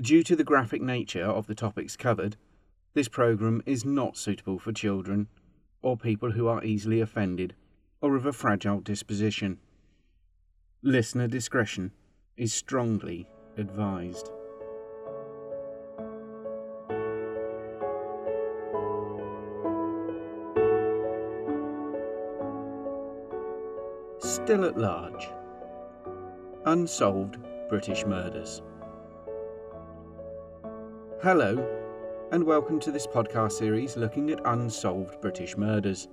Due to the graphic nature of the topics covered, this program is not suitable for children or people who are easily offended or of a fragile disposition. Listener discretion is strongly advised. Still at large. Unsolved British murders. Hello, and welcome to this podcast series looking at unsolved British murders.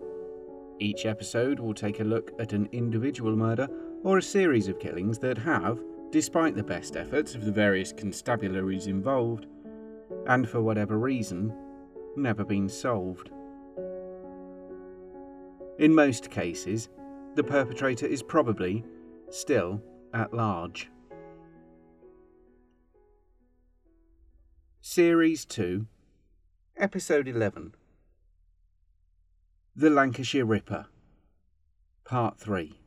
Each episode will take a look at an individual murder or a series of killings that have, despite the best efforts of the various constabularies involved, and for whatever reason, never been solved. In most cases, the perpetrator is probably still at large. Series 2, Episode 11 The Lancashire Ripper, Part 3.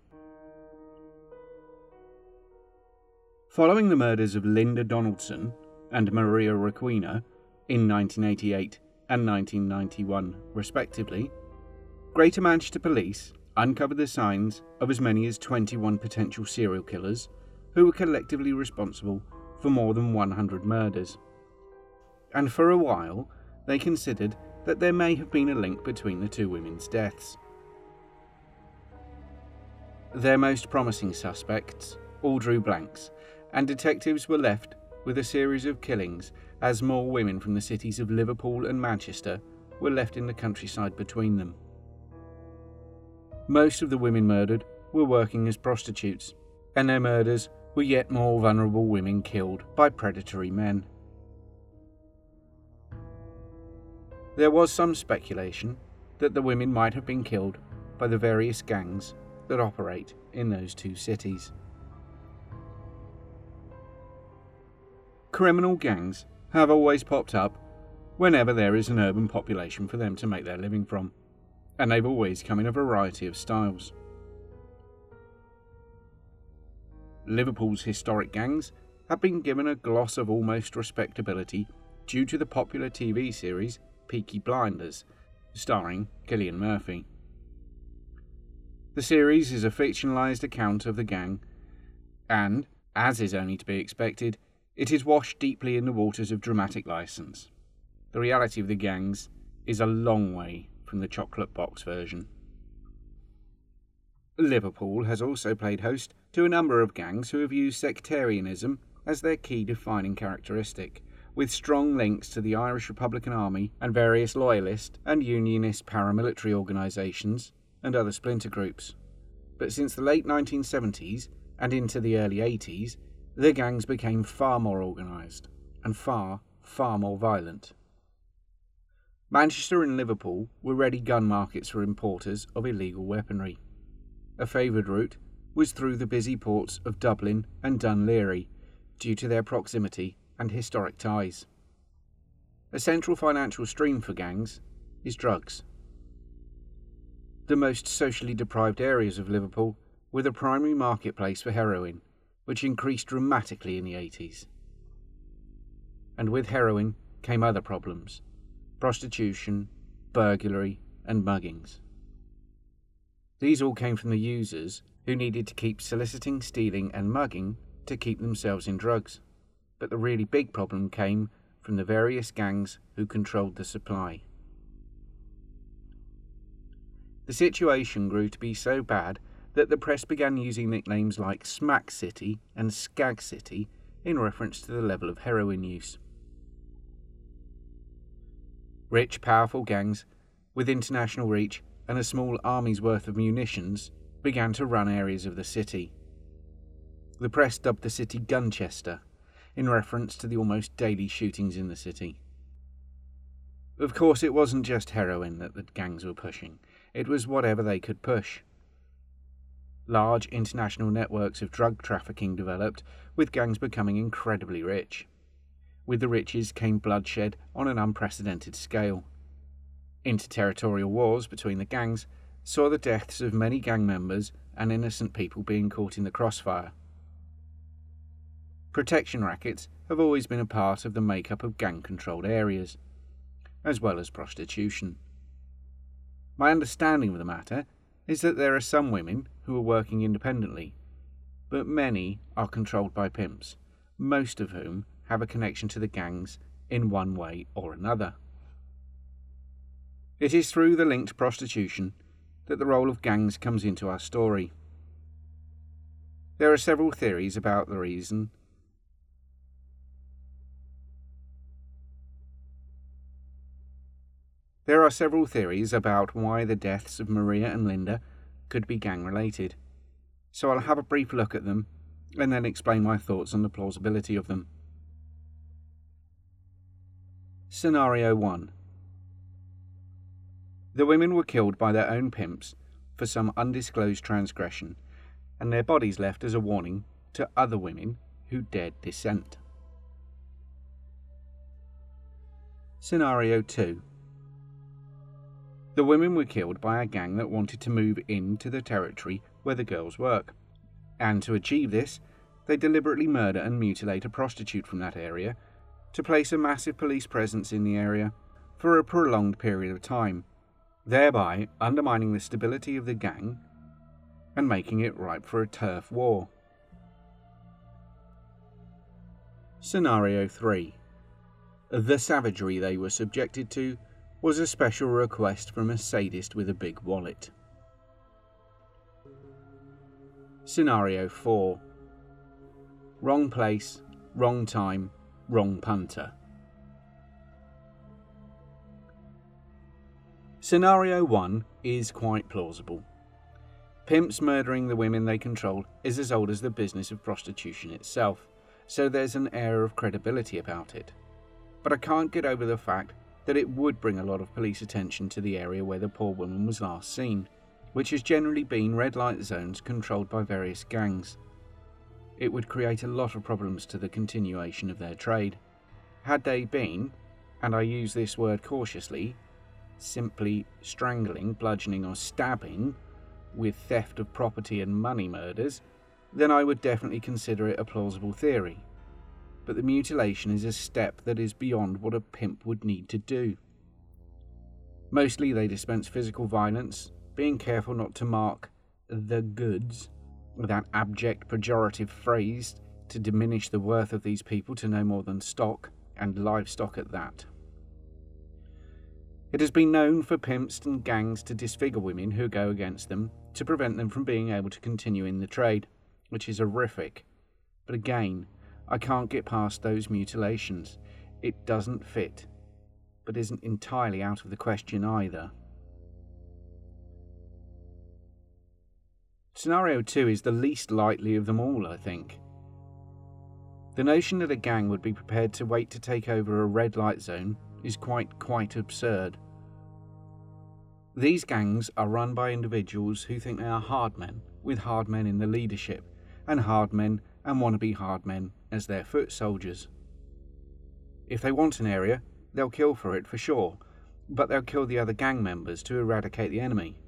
Following the murders of Linda Donaldson and Maria Requena in 1988 and 1991, respectively, Greater Manchester Police uncovered the signs of as many as 21 potential serial killers who were collectively responsible for more than 100 murders. And for a while, they considered that there may have been a link between the two women's deaths. Their most promising suspects all drew blanks, and detectives were left with a series of killings as more women from the cities of Liverpool and Manchester were left in the countryside between them. Most of the women murdered were working as prostitutes, and their murders were yet more vulnerable women killed by predatory men. There was some speculation that the women might have been killed by the various gangs that operate in those two cities. Criminal gangs have always popped up whenever there is an urban population for them to make their living from and they've always come in a variety of styles. Liverpool's historic gangs have been given a gloss of almost respectability due to the popular TV series Peaky Blinders, starring Cillian Murphy. The series is a fictionalised account of the gang, and, as is only to be expected, it is washed deeply in the waters of dramatic license. The reality of the gangs is a long way from the chocolate box version. Liverpool has also played host to a number of gangs who have used sectarianism as their key defining characteristic, with strong links to the Irish Republican Army and various loyalist and unionist paramilitary organisations and other splinter groups. But since the late 1970s and into the early 80s, the gangs became far more organised and far, far more violent. Manchester and Liverpool were ready gun markets for importers of illegal weaponry. A favoured route was through the busy ports of Dublin and Laoghaire due to their proximity and historic ties. A central financial stream for gangs is drugs. The most socially deprived areas of Liverpool were the primary marketplace for heroin, which increased dramatically in the 80s. And with heroin came other problems prostitution, burglary, and muggings. These all came from the users who needed to keep soliciting, stealing, and mugging to keep themselves in drugs. But the really big problem came from the various gangs who controlled the supply. The situation grew to be so bad that the press began using nicknames like Smack City and Skag City in reference to the level of heroin use. Rich, powerful gangs with international reach and a small army's worth of munitions began to run areas of the city. The press dubbed the city Gunchester, in reference to the almost daily shootings in the city. Of course, it wasn't just heroin that the gangs were pushing, it was whatever they could push. Large international networks of drug trafficking developed, with gangs becoming incredibly rich. With the riches came bloodshed on an unprecedented scale. Interterritorial wars between the gangs saw the deaths of many gang members and innocent people being caught in the crossfire. Protection rackets have always been a part of the makeup of gang controlled areas, as well as prostitution. My understanding of the matter is that there are some women who are working independently, but many are controlled by pimps, most of whom have a connection to the gangs in one way or another. It is through the linked prostitution that the role of gangs comes into our story. There are several theories about the reason. There are several theories about why the deaths of Maria and Linda could be gang related, so I'll have a brief look at them and then explain my thoughts on the plausibility of them. Scenario 1 The women were killed by their own pimps for some undisclosed transgression, and their bodies left as a warning to other women who dared dissent. Scenario 2 The women were killed by a gang that wanted to move into the territory where the girls work, and to achieve this, they deliberately murder and mutilate a prostitute from that area to place a massive police presence in the area for a prolonged period of time, thereby undermining the stability of the gang and making it ripe for a turf war. Scenario 3 The savagery they were subjected to was a special request from a sadist with a big wallet. Scenario 4 Wrong place, wrong time, wrong punter. Scenario 1 is quite plausible. Pimps murdering the women they control is as old as the business of prostitution itself, so there's an air of credibility about it. But I can't get over the fact that it would bring a lot of police attention to the area where the poor woman was last seen, which has generally been red light zones controlled by various gangs it would create a lot of problems to the continuation of their trade. Had they been, and I use this word cautiously, simply strangling, bludgeoning, or stabbing with theft of property and money murders, then I would definitely consider it a plausible theory. But the mutilation is a step that is beyond what a pimp would need to do. Mostly they dispense physical violence, being careful not to mark the goods with that abject pejorative phrase to diminish the worth of these people to no more than stock, and livestock at that. It has been known for pimps and gangs to disfigure women who go against them to prevent them from being able to continue in the trade, which is horrific. But again, I can't get past those mutilations. It doesn't fit, but isn't entirely out of the question either. Scenario 2 is the least likely of them all, I think. The notion that a gang would be prepared to wait to take over a red light zone is quite, quite absurd. These gangs are run by individuals who think they are hard men, with hard men in the leadership, and hard men and wannabe hard men as their foot soldiers. If they want an area, they'll kill for it for sure, but they'll kill the other gang members to eradicate the enemy.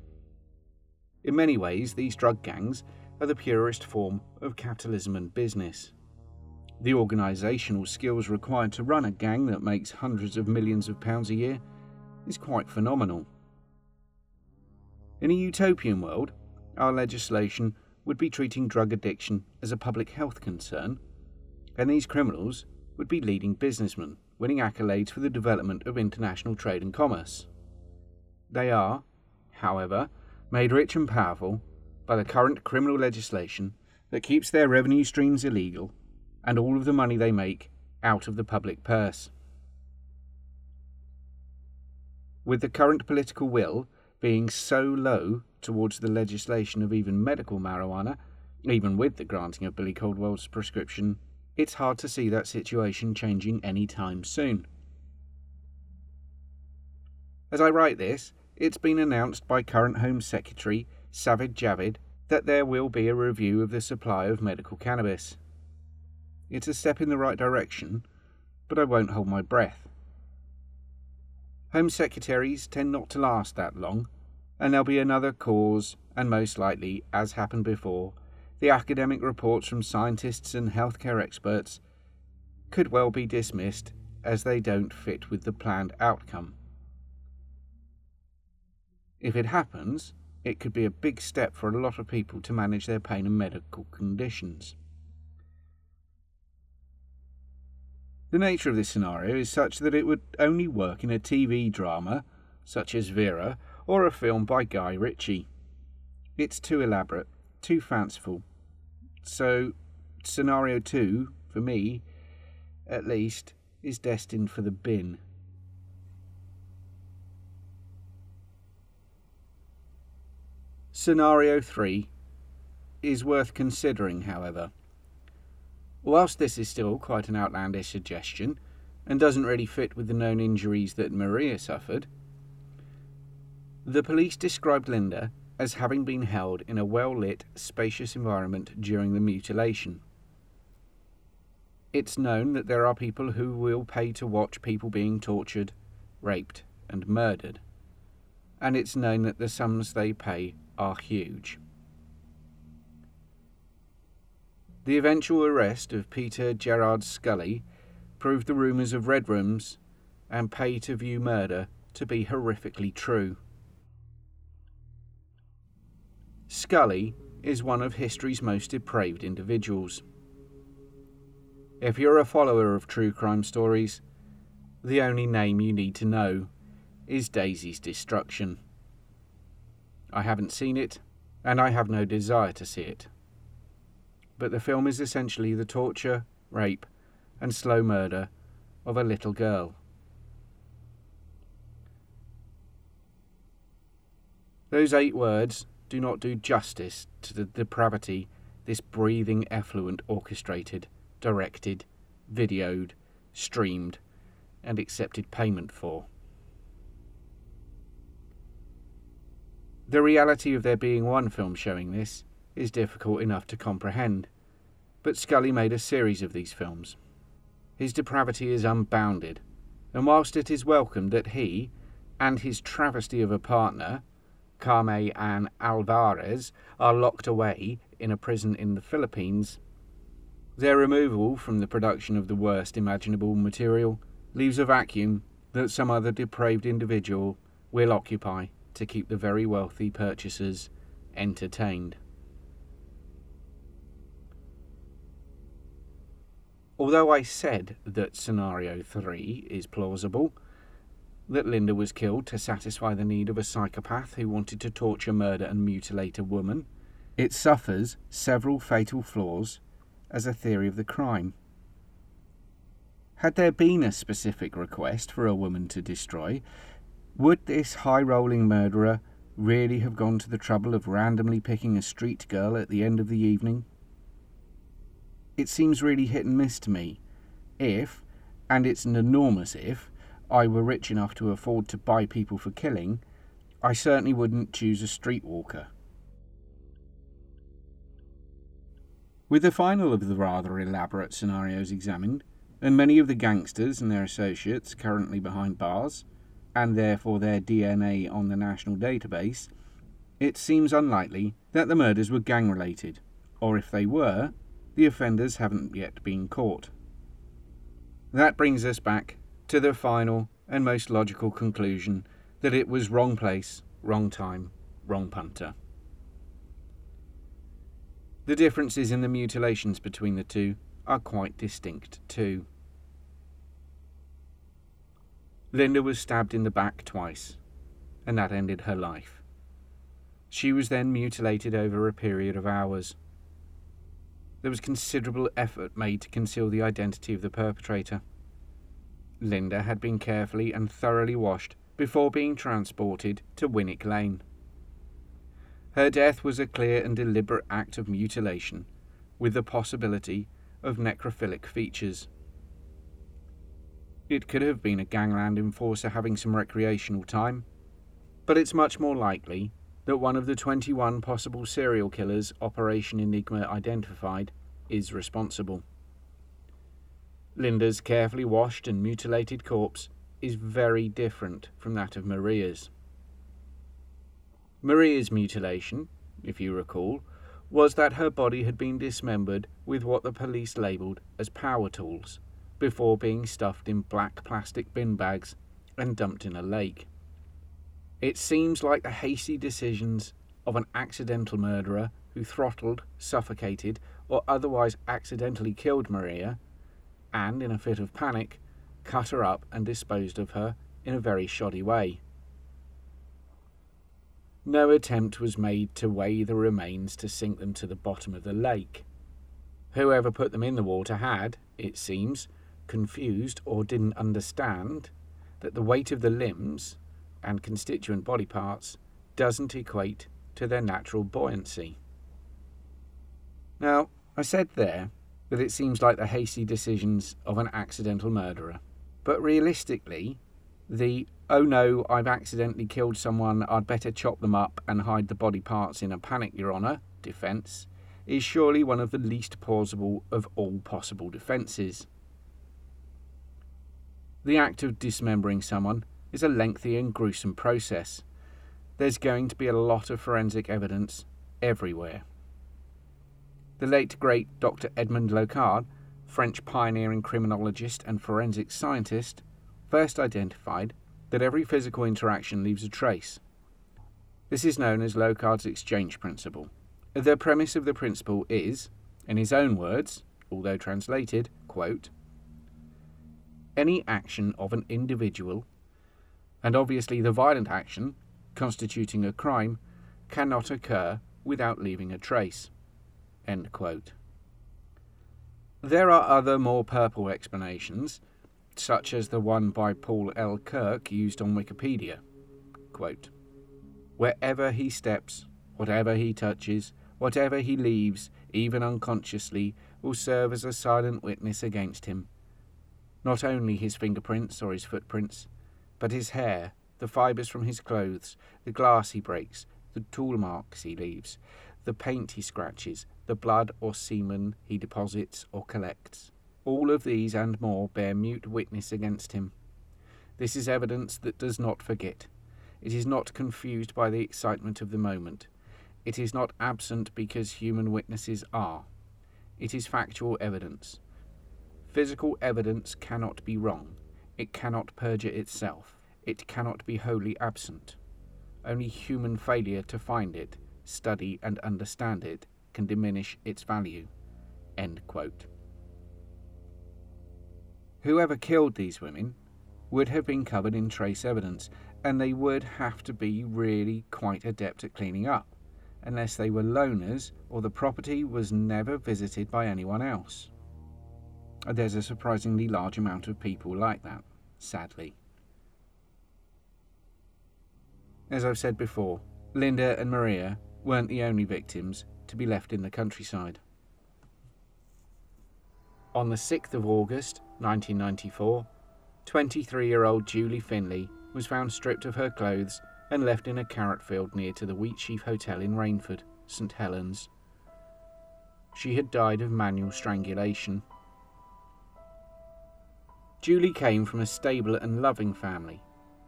In many ways, these drug gangs are the purest form of capitalism and business. The organisational skills required to run a gang that makes hundreds of millions of pounds a year is quite phenomenal. In a utopian world, our legislation would be treating drug addiction as a public health concern, and these criminals would be leading businessmen, winning accolades for the development of international trade and commerce. They are, however, made rich and powerful by the current criminal legislation that keeps their revenue streams illegal and all of the money they make out of the public purse. With the current political will being so low towards the legislation of even medical marijuana, even with the granting of Billy Caldwell's prescription, it's hard to see that situation changing any time soon. As I write this, it's been announced by current Home Secretary Sajid Javid that there will be a review of the supply of medical cannabis. It's a step in the right direction, but I won't hold my breath. Home Secretaries tend not to last that long, and there'll be another cause, and most likely, as happened before, the academic reports from scientists and healthcare experts could well be dismissed as they don't fit with the planned outcome. If it happens, it could be a big step for a lot of people to manage their pain and medical conditions. The nature of this scenario is such that it would only work in a TV drama, such as Vera, or a film by Guy Ritchie. It's too elaborate, too fanciful. So, scenario two, for me, at least, is destined for the bin. Scenario 3 is worth considering, however. Whilst this is still quite an outlandish suggestion, and doesn't really fit with the known injuries that Maria suffered, the police described Linda as having been held in a well lit, spacious environment during the mutilation. It's known that there are people who will pay to watch people being tortured, raped, and murdered. And it's known that the sums they pay are huge. The eventual arrest of Peter Gerard Scully proved the rumours of Red Rooms and pay to view murder to be horrifically true. Scully is one of history's most depraved individuals. If you're a follower of true crime stories, the only name you need to know is Daisy's Destruction. I haven't seen it, and I have no desire to see it but the film is essentially the torture, rape, and slow murder of a little girl. Those eight words do not do justice to the depravity this breathing effluent orchestrated, directed, videoed, streamed, and accepted payment for. The reality of there being one film showing this is difficult enough to comprehend. But Scully made a series of these films. His depravity is unbounded, and whilst it is welcome that he and his travesty of a partner, Carme Ann Alvarez, are locked away in a prison in the Philippines, their removal from the production of the worst imaginable material leaves a vacuum that some other depraved individual will occupy to keep the very wealthy purchasers entertained. Although I said that scenario 3 is plausible, that Linda was killed to satisfy the need of a psychopath who wanted to torture, murder, and mutilate a woman, it suffers several fatal flaws as a theory of the crime. Had there been a specific request for a woman to destroy, would this high rolling murderer really have gone to the trouble of randomly picking a street girl at the end of the evening it seems really hit and miss to me. If, and it's an enormous if, I were rich enough to afford to buy people for killing, I certainly wouldn't choose a streetwalker. With the final of the rather elaborate scenarios examined, and many of the gangsters and their associates currently behind bars, and therefore their DNA on the national database, it seems unlikely that the murders were gang related, or if they were, the offenders haven't yet been caught. That brings us back to the final and most logical conclusion that it was wrong place, wrong time, wrong punter. The differences in the mutilations between the two are quite distinct too. Linda was stabbed in the back twice, and that ended her life. She was then mutilated over a period of hours there was considerable effort made to conceal the identity of the perpetrator. Linda had been carefully and thoroughly washed before being transported to Winwick Lane. Her death was a clear and deliberate act of mutilation, with the possibility of necrophilic features. It could have been a gangland enforcer having some recreational time, but it's much more likely that one of the 21 possible serial killers Operation Enigma identified is responsible. Linda's carefully washed and mutilated corpse is very different from that of Maria's. Maria's mutilation, if you recall, was that her body had been dismembered with what the police labelled as power tools, before being stuffed in black plastic bin bags and dumped in a lake. It seems like the hasty decisions of an accidental murderer who throttled, suffocated, or otherwise accidentally killed Maria, and, in a fit of panic, cut her up and disposed of her in a very shoddy way. No attempt was made to weigh the remains to sink them to the bottom of the lake. Whoever put them in the water had, it seems, confused or didn't understand that the weight of the limbs and constituent body parts doesn't equate to their natural buoyancy. Now, I said there that it seems like the hasty decisions of an accidental murderer, but realistically, the oh no, I've accidentally killed someone, I'd better chop them up and hide the body parts in a panic, Your Honour, defence, is surely one of the least plausible of all possible defences. The act of dismembering someone is a lengthy and gruesome process. There's going to be a lot of forensic evidence everywhere. The late great Dr. Edmond Locard, French pioneering criminologist and forensic scientist, first identified that every physical interaction leaves a trace. This is known as Locard's exchange principle. The premise of the principle is, in his own words, although translated, quote, any action of an individual, and obviously the violent action, constituting a crime, cannot occur without leaving a trace. There are other more purple explanations, such as the one by Paul L. Kirk used on Wikipedia. Quote, Wherever he steps, whatever he touches, whatever he leaves, even unconsciously, will serve as a silent witness against him. Not only his fingerprints or his footprints, but his hair, the fibres from his clothes, the glass he breaks, the tool marks he leaves, the paint he scratches, the blood or semen he deposits or collects. All of these and more bear mute witness against him. This is evidence that does not forget. It is not confused by the excitement of the moment. It is not absent because human witnesses are. It is factual evidence. Physical evidence cannot be wrong. It cannot perjure itself. It cannot be wholly absent. Only human failure to find it, study, and understand it can diminish its value. Whoever killed these women would have been covered in trace evidence, and they would have to be really quite adept at cleaning up, unless they were loners or the property was never visited by anyone else. There's a surprisingly large amount of people like that, sadly. As I've said before, Linda and Maria weren't the only victims to be left in the countryside. On the 6th of August 1994, 23 year old Julie Finley was found stripped of her clothes and left in a carrot field near to the Wheatsheaf Hotel in Rainford, St Helens. She had died of manual strangulation. Julie came from a stable and loving family,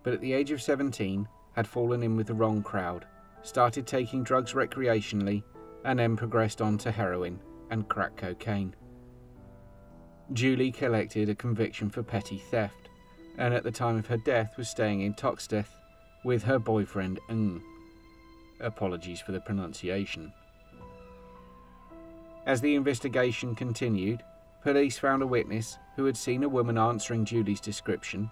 but at the age of 17 had fallen in with the wrong crowd, started taking drugs recreationally, and then progressed on to heroin and crack cocaine. Julie collected a conviction for petty theft, and at the time of her death was staying in Toxteth with her boyfriend Ng. Apologies for the pronunciation. As the investigation continued, police found a witness who had seen a woman answering Julie's description,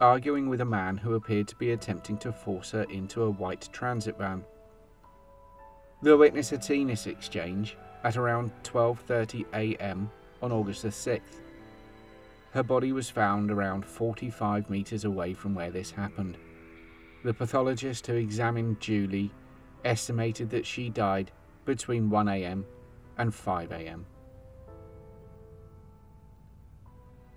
arguing with a man who appeared to be attempting to force her into a white transit van. The witness had seen this exchange at around 12:30 a.m on August the 6th. Her body was found around 45 metres away from where this happened. The pathologist who examined Julie estimated that she died between 1am and 5am.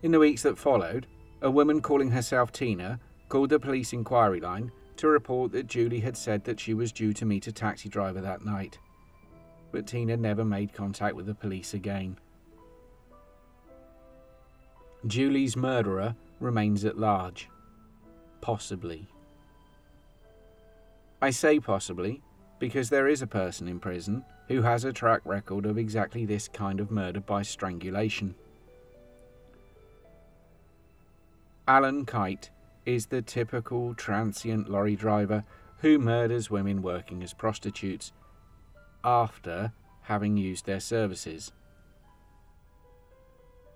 In the weeks that followed, a woman calling herself Tina called the police inquiry line to report that Julie had said that she was due to meet a taxi driver that night. But Tina never made contact with the police again. Julie's murderer remains at large. Possibly. I say possibly because there is a person in prison who has a track record of exactly this kind of murder by strangulation. Alan Kite is the typical transient lorry driver who murders women working as prostitutes after having used their services.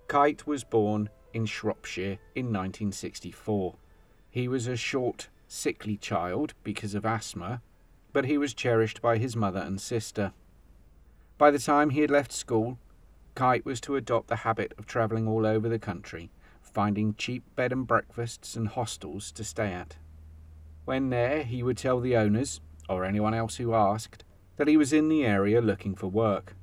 Kite was born in Shropshire in 1964. He was a short, sickly child because of asthma, but he was cherished by his mother and sister. By the time he had left school, Kite was to adopt the habit of travelling all over the country, finding cheap bed and breakfasts and hostels to stay at. When there, he would tell the owners, or anyone else who asked, that he was in the area looking for work.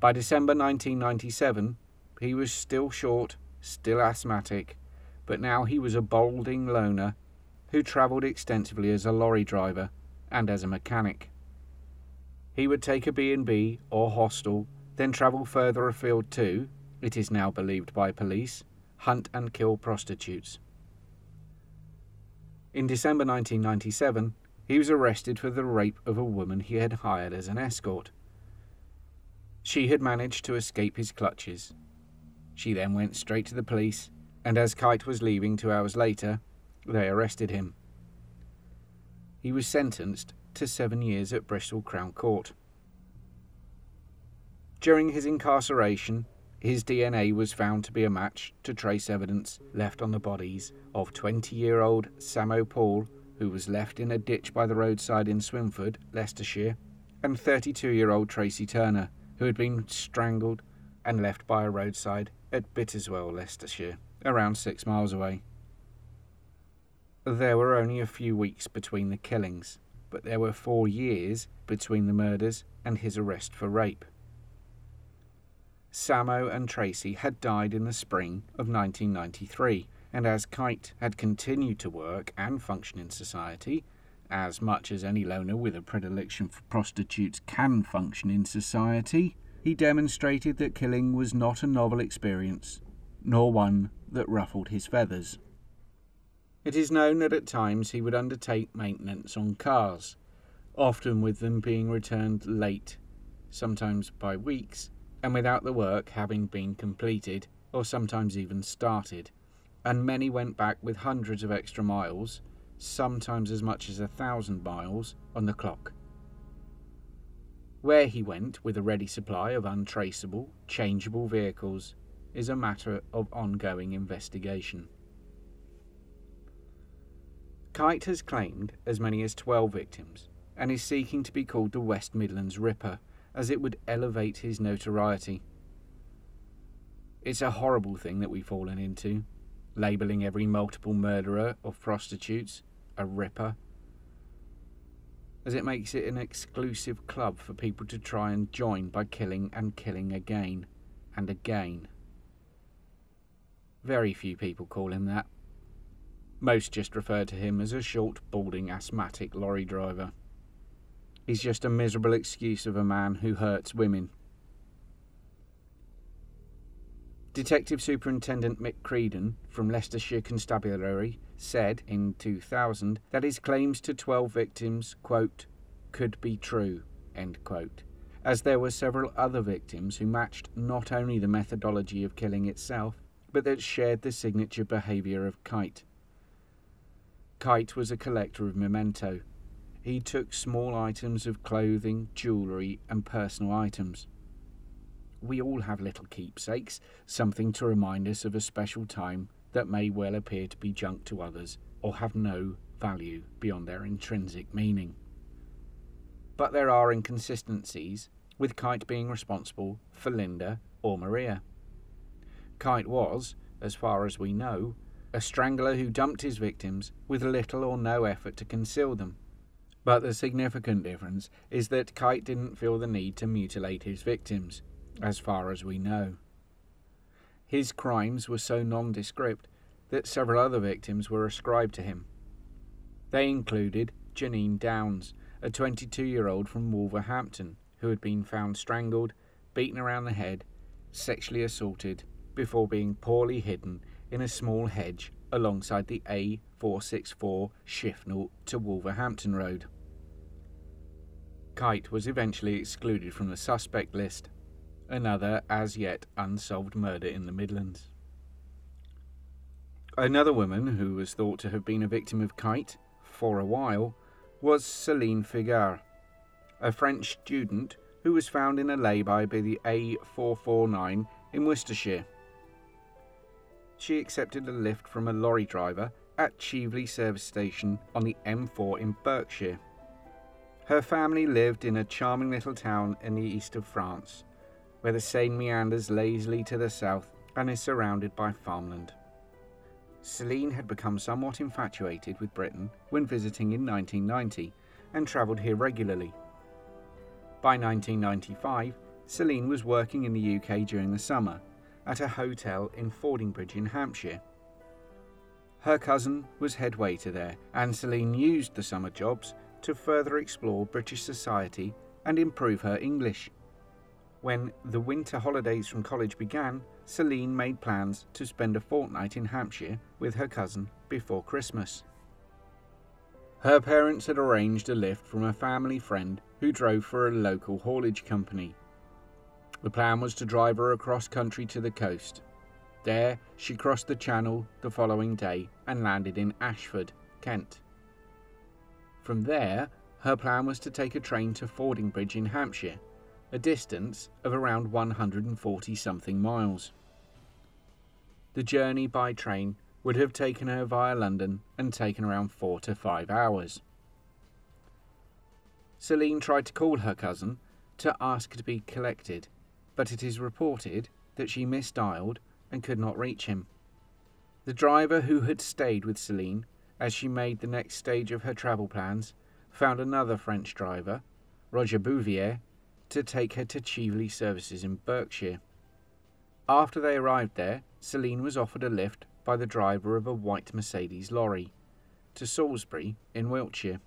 By December 1997, he was still short, still asthmatic, but now he was a balding loner who travelled extensively as a lorry driver and as a mechanic. He would take a B&B or hostel, then travel further afield to, it is now believed by police, hunt and kill prostitutes. In December 1997, he was arrested for the rape of a woman he had hired as an escort. She had managed to escape his clutches. She then went straight to the police, and as Kite was leaving two hours later, they arrested him. He was sentenced to seven years at Bristol Crown Court. During his incarceration, his DNA was found to be a match to trace evidence left on the bodies of 20 year old Samo Paul, who was left in a ditch by the roadside in Swinford, Leicestershire, and 32 year old Tracy Turner, who had been strangled and left by a roadside at Bitteswell, Leicestershire, around six miles away. There were only a few weeks between the killings, but there were four years between the murders and his arrest for rape. Samo and Tracy had died in the spring of 1993, and as Kite had continued to work and function in society, as much as any loner with a predilection for prostitutes can function in society, he demonstrated that killing was not a novel experience, nor one that ruffled his feathers. It is known that at times he would undertake maintenance on cars, often with them being returned late, sometimes by weeks, and without the work having been completed, or sometimes even started, and many went back with hundreds of extra miles, sometimes as much as a thousand miles, on the clock. Where he went with a ready supply of untraceable, changeable vehicles is a matter of ongoing investigation. Kite has claimed as many as 12 victims and is seeking to be called the West Midlands Ripper, as it would elevate his notoriety. It's a horrible thing that we've fallen into, labelling every multiple murderer of prostitutes a ripper as it makes it an exclusive club for people to try and join by killing and killing again and again. Very few people call him that. Most just refer to him as a short, balding, asthmatic lorry driver. He's just a miserable excuse of a man who hurts women. Detective Superintendent Mick Creedon from Leicestershire Constabulary said in 2000 that his claims to 12 victims, quote, could be true, end quote, as there were several other victims who matched not only the methodology of killing itself, but that shared the signature behaviour of Kite. Kite was a collector of memento. He took small items of clothing, jewellery, and personal items. We all have little keepsakes, something to remind us of a special time that may well appear to be junk to others or have no value beyond their intrinsic meaning. But there are inconsistencies, with Kite being responsible for Linda or Maria. Kite was, as far as we know, a strangler who dumped his victims with little or no effort to conceal them. But the significant difference is that Kite didn't feel the need to mutilate his victims, as far as we know. His crimes were so nondescript that several other victims were ascribed to him. They included Janine Downes, a 22 year old from Wolverhampton who had been found strangled, beaten around the head, sexually assaulted, before being poorly hidden in a small hedge alongside the A464 Shifnal to Wolverhampton Road. Kite was eventually excluded from the suspect list another as yet unsolved murder in the Midlands. Another woman who was thought to have been a victim of kite for a while was Celine Figard, a French student who was found in a lay-by by the A449 in Worcestershire. She accepted a lift from a lorry driver at Chieveley service station on the M4 in Berkshire. Her family lived in a charming little town in the east of France, where the Seine meanders lazily to the south and is surrounded by farmland. Celine had become somewhat infatuated with Britain when visiting in 1990 and travelled here regularly. By 1995, Celine was working in the UK during the summer at a hotel in Fordingbridge in Hampshire. Her cousin was head waiter there, and Celine used the summer jobs to further explore British society and improve her English. When the winter holidays from college began, Celine made plans to spend a fortnight in Hampshire with her cousin before Christmas. Her parents had arranged a lift from a family friend who drove for a local haulage company. The plan was to drive her across country to the coast. There, she crossed the Channel the following day and landed in Ashford, Kent. From there, her plan was to take a train to Fordingbridge in Hampshire a distance of around 140 something miles. The journey by train would have taken her via London and taken around four to five hours. Celine tried to call her cousin to ask to be collected, but it is reported that she misdialed and could not reach him. The driver who had stayed with Celine as she made the next stage of her travel plans found another French driver, Roger Bouvier, to take her to Chieveley services in Berkshire. After they arrived there, Celine was offered a lift by the driver of a white Mercedes lorry to Salisbury in Wiltshire.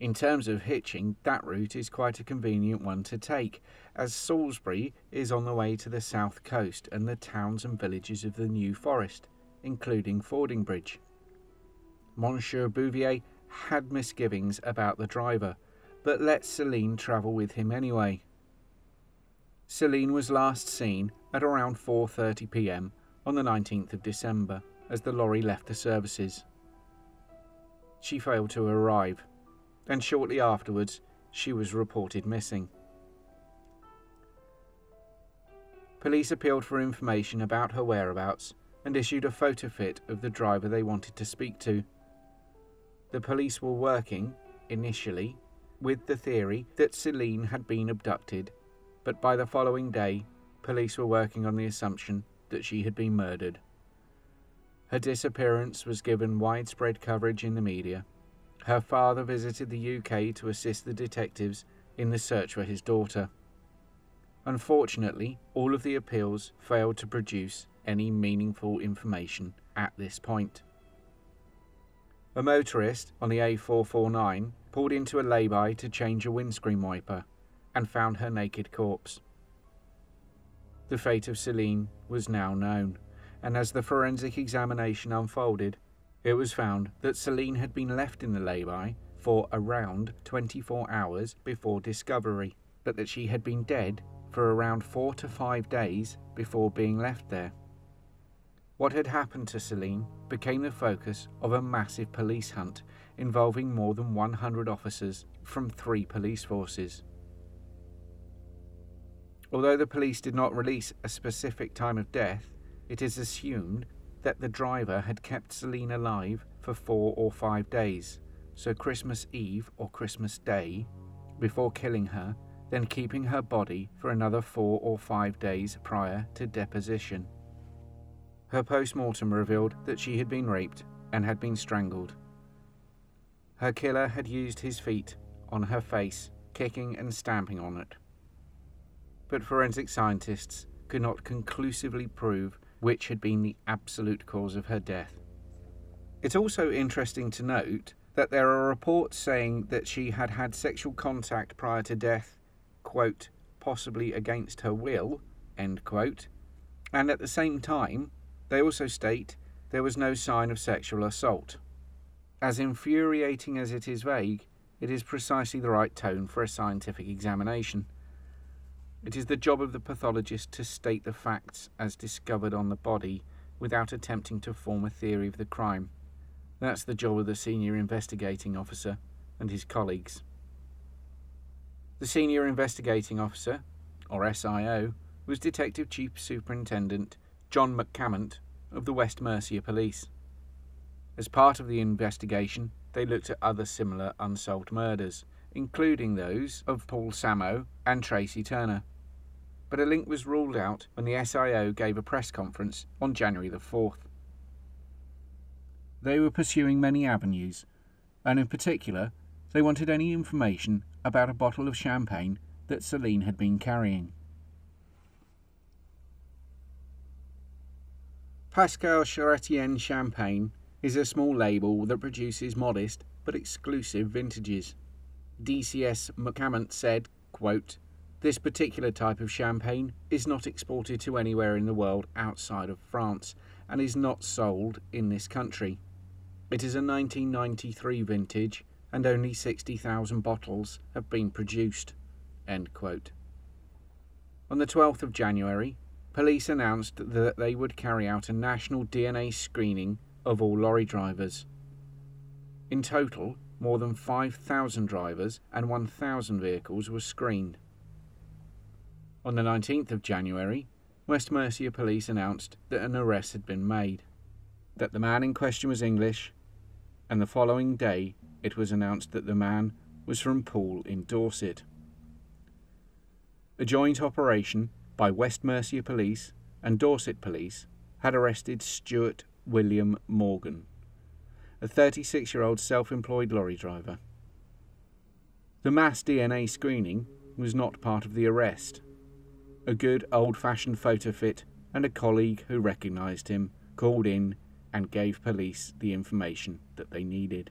In terms of hitching, that route is quite a convenient one to take, as Salisbury is on the way to the south coast and the towns and villages of the New Forest, including Fordingbridge. Monsieur Bouvier had misgivings about the driver, but let Celine travel with him anyway. Celine was last seen at around 4:30 p.m. on the 19th of December as the lorry left the services. She failed to arrive, and shortly afterwards she was reported missing. Police appealed for information about her whereabouts and issued a photo fit of the driver they wanted to speak to. The police were working, initially, with the theory that Celine had been abducted, but by the following day, police were working on the assumption that she had been murdered. Her disappearance was given widespread coverage in the media. Her father visited the UK to assist the detectives in the search for his daughter. Unfortunately, all of the appeals failed to produce any meaningful information at this point. A motorist on the A449 pulled into a lay-by to change a windscreen wiper and found her naked corpse. The fate of Celine was now known, and as the forensic examination unfolded, it was found that Celine had been left in the lay-by for around 24 hours before discovery, but that she had been dead for around four to five days before being left there. What had happened to Celine became the focus of a massive police hunt involving more than 100 officers from three police forces. Although the police did not release a specific time of death, it is assumed that the driver had kept Celine alive for four or five days, so Christmas Eve or Christmas Day, before killing her, then keeping her body for another four or five days prior to deposition. Her post mortem revealed that she had been raped and had been strangled. Her killer had used his feet on her face, kicking and stamping on it. But forensic scientists could not conclusively prove which had been the absolute cause of her death. It's also interesting to note that there are reports saying that she had had sexual contact prior to death, quote, possibly against her will, end quote, and at the same time, they also state there was no sign of sexual assault. As infuriating as it is vague, it is precisely the right tone for a scientific examination. It is the job of the pathologist to state the facts as discovered on the body, without attempting to form a theory of the crime. That's the job of the senior investigating officer and his colleagues. The senior investigating officer, or SIO, was Detective Chief Superintendent John McCamont of the West Mercia Police. As part of the investigation, they looked at other similar unsolved murders, including those of Paul Samo and Tracy Turner. But a link was ruled out when the SIO gave a press conference on January the 4th. They were pursuing many avenues, and in particular, they wanted any information about a bottle of champagne that Celine had been carrying. Pascal Charretienne Champagne is a small label that produces modest but exclusive vintages. DCS McCamont said, quote, This particular type of champagne is not exported to anywhere in the world outside of France and is not sold in this country. It is a 1993 vintage and only 60,000 bottles have been produced. End quote. On the 12th of January, police announced that they would carry out a national DNA screening of all lorry drivers. In total, more than 5,000 drivers and 1,000 vehicles were screened. On the 19th of January, West Mercia police announced that an arrest had been made, that the man in question was English, and the following day it was announced that the man was from Poole in Dorset. A joint operation by West Mercia Police and Dorset Police had arrested Stuart William Morgan, a 36 year old self employed lorry driver. The mass DNA screening was not part of the arrest. A good old fashioned photo fit and a colleague who recognised him called in and gave police the information that they needed.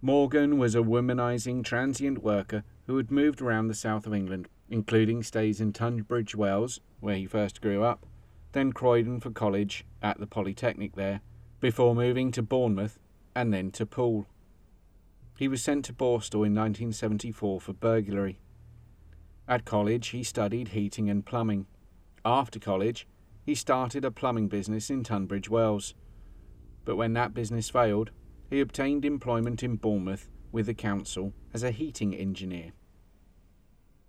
Morgan was a womanising transient worker who had moved around the south of England including stays in Tunbridge Wells, where he first grew up, then Croydon for college at the Polytechnic there, before moving to Bournemouth and then to Poole. He was sent to Borstal in 1974 for burglary. At college, he studied heating and plumbing. After college, he started a plumbing business in Tunbridge Wells. But when that business failed, he obtained employment in Bournemouth with the council as a heating engineer.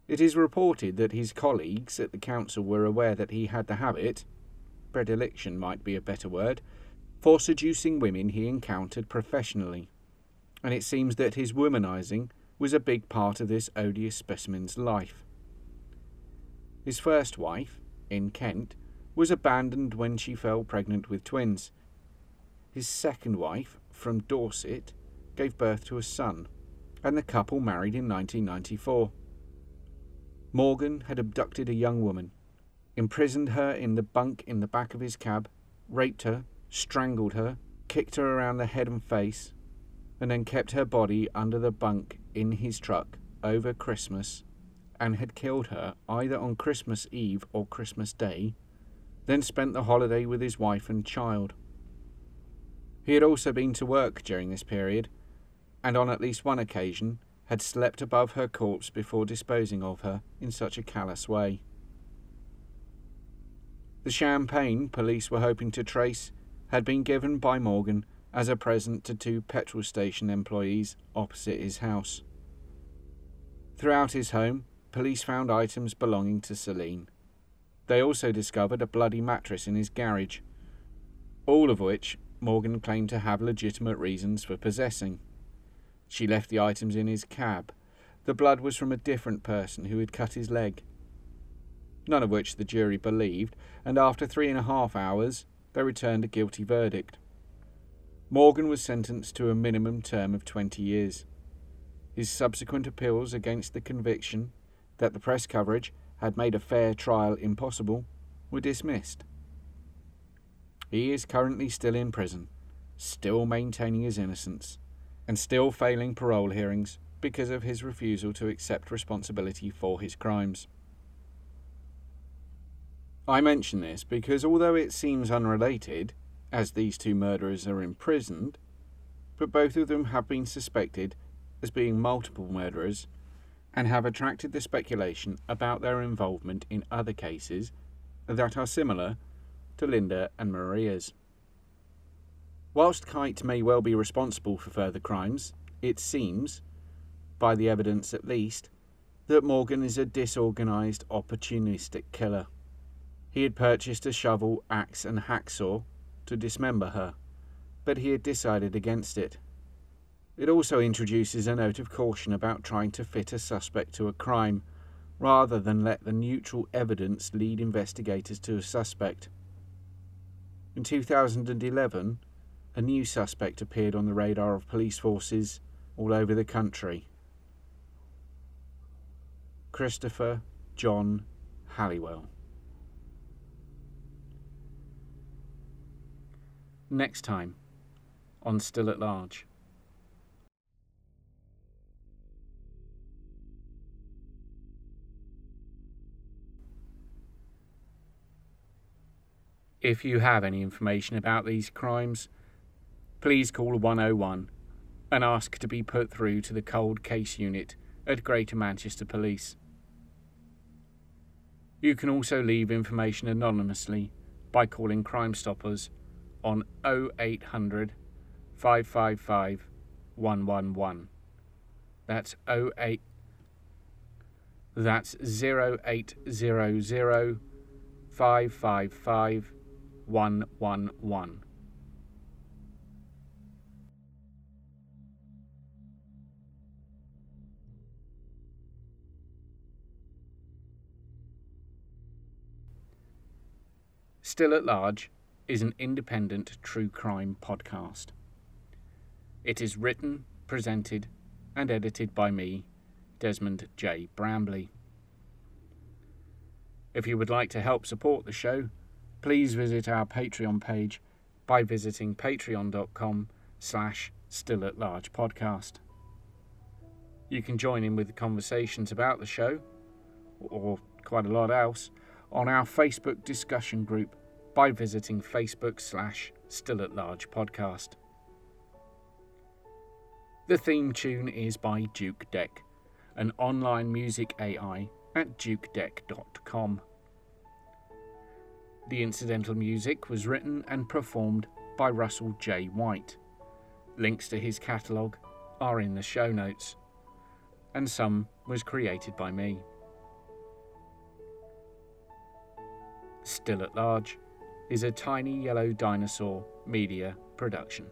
It is reported that his colleagues at the council were aware that he had the habit predilection might be a better word for seducing women he encountered professionally, and it seems that his womanizing was a big part of this odious specimen's life. His first wife, in Kent, was abandoned when she fell pregnant with twins. His second wife, from Dorset, gave birth to a son, and the couple married in 1994. Morgan had abducted a young woman, imprisoned her in the bunk in the back of his cab, raped her, strangled her, kicked her around the head and face, and then kept her body under the bunk in his truck over Christmas and had killed her either on Christmas Eve or Christmas Day, then spent the holiday with his wife and child. He had also been to work during this period, and on at least one occasion had slept above her corpse before disposing of her in such a callous way. The champagne police were hoping to trace had been given by Morgan as a present to two petrol station employees opposite his house. Throughout his home, police found items belonging to Celine. They also discovered a bloody mattress in his garage, all of which Morgan claimed to have legitimate reasons for possessing. She left the items in his cab. The blood was from a different person who had cut his leg. None of which the jury believed, and after three and a half hours, they returned a guilty verdict. Morgan was sentenced to a minimum term of 20 years. His subsequent appeals against the conviction that the press coverage had made a fair trial impossible were dismissed. He is currently still in prison, still maintaining his innocence and still failing parole hearings because of his refusal to accept responsibility for his crimes. I mention this because although it seems unrelated, as these two murderers are imprisoned, but both of them have been suspected as being multiple murderers and have attracted the speculation about their involvement in other cases that are similar to Linda and Maria's. Whilst Kite may well be responsible for further crimes, it seems, by the evidence at least, that Morgan is a disorganised, opportunistic killer. He had purchased a shovel, axe, and hacksaw to dismember her, but he had decided against it. It also introduces a note of caution about trying to fit a suspect to a crime, rather than let the neutral evidence lead investigators to a suspect. In 2011, a new suspect appeared on the radar of police forces all over the country. Christopher John Halliwell. Next time on Still at Large. If you have any information about these crimes, please call 101 and ask to be put through to the Cold Case Unit at Greater Manchester Police. You can also leave information anonymously by calling Crime Stoppers on 0800 555 111. That's 08 That's 0800 555 111. Still at Large is an independent true crime podcast. It is written, presented, and edited by me, Desmond J. Brambley. If you would like to help support the show, please visit our Patreon page by visiting patreon.com slash still at large podcast. You can join in with the conversations about the show, or quite a lot else, on our Facebook discussion group by visiting Facebook slash still at large podcast. The theme tune is by Jukedeck, an online music AI at jukedeck.com. The incidental music was written and performed by Russell J. White. Links to his catalogue are in the show notes, and some was created by me. Still at Large is a tiny yellow dinosaur media production.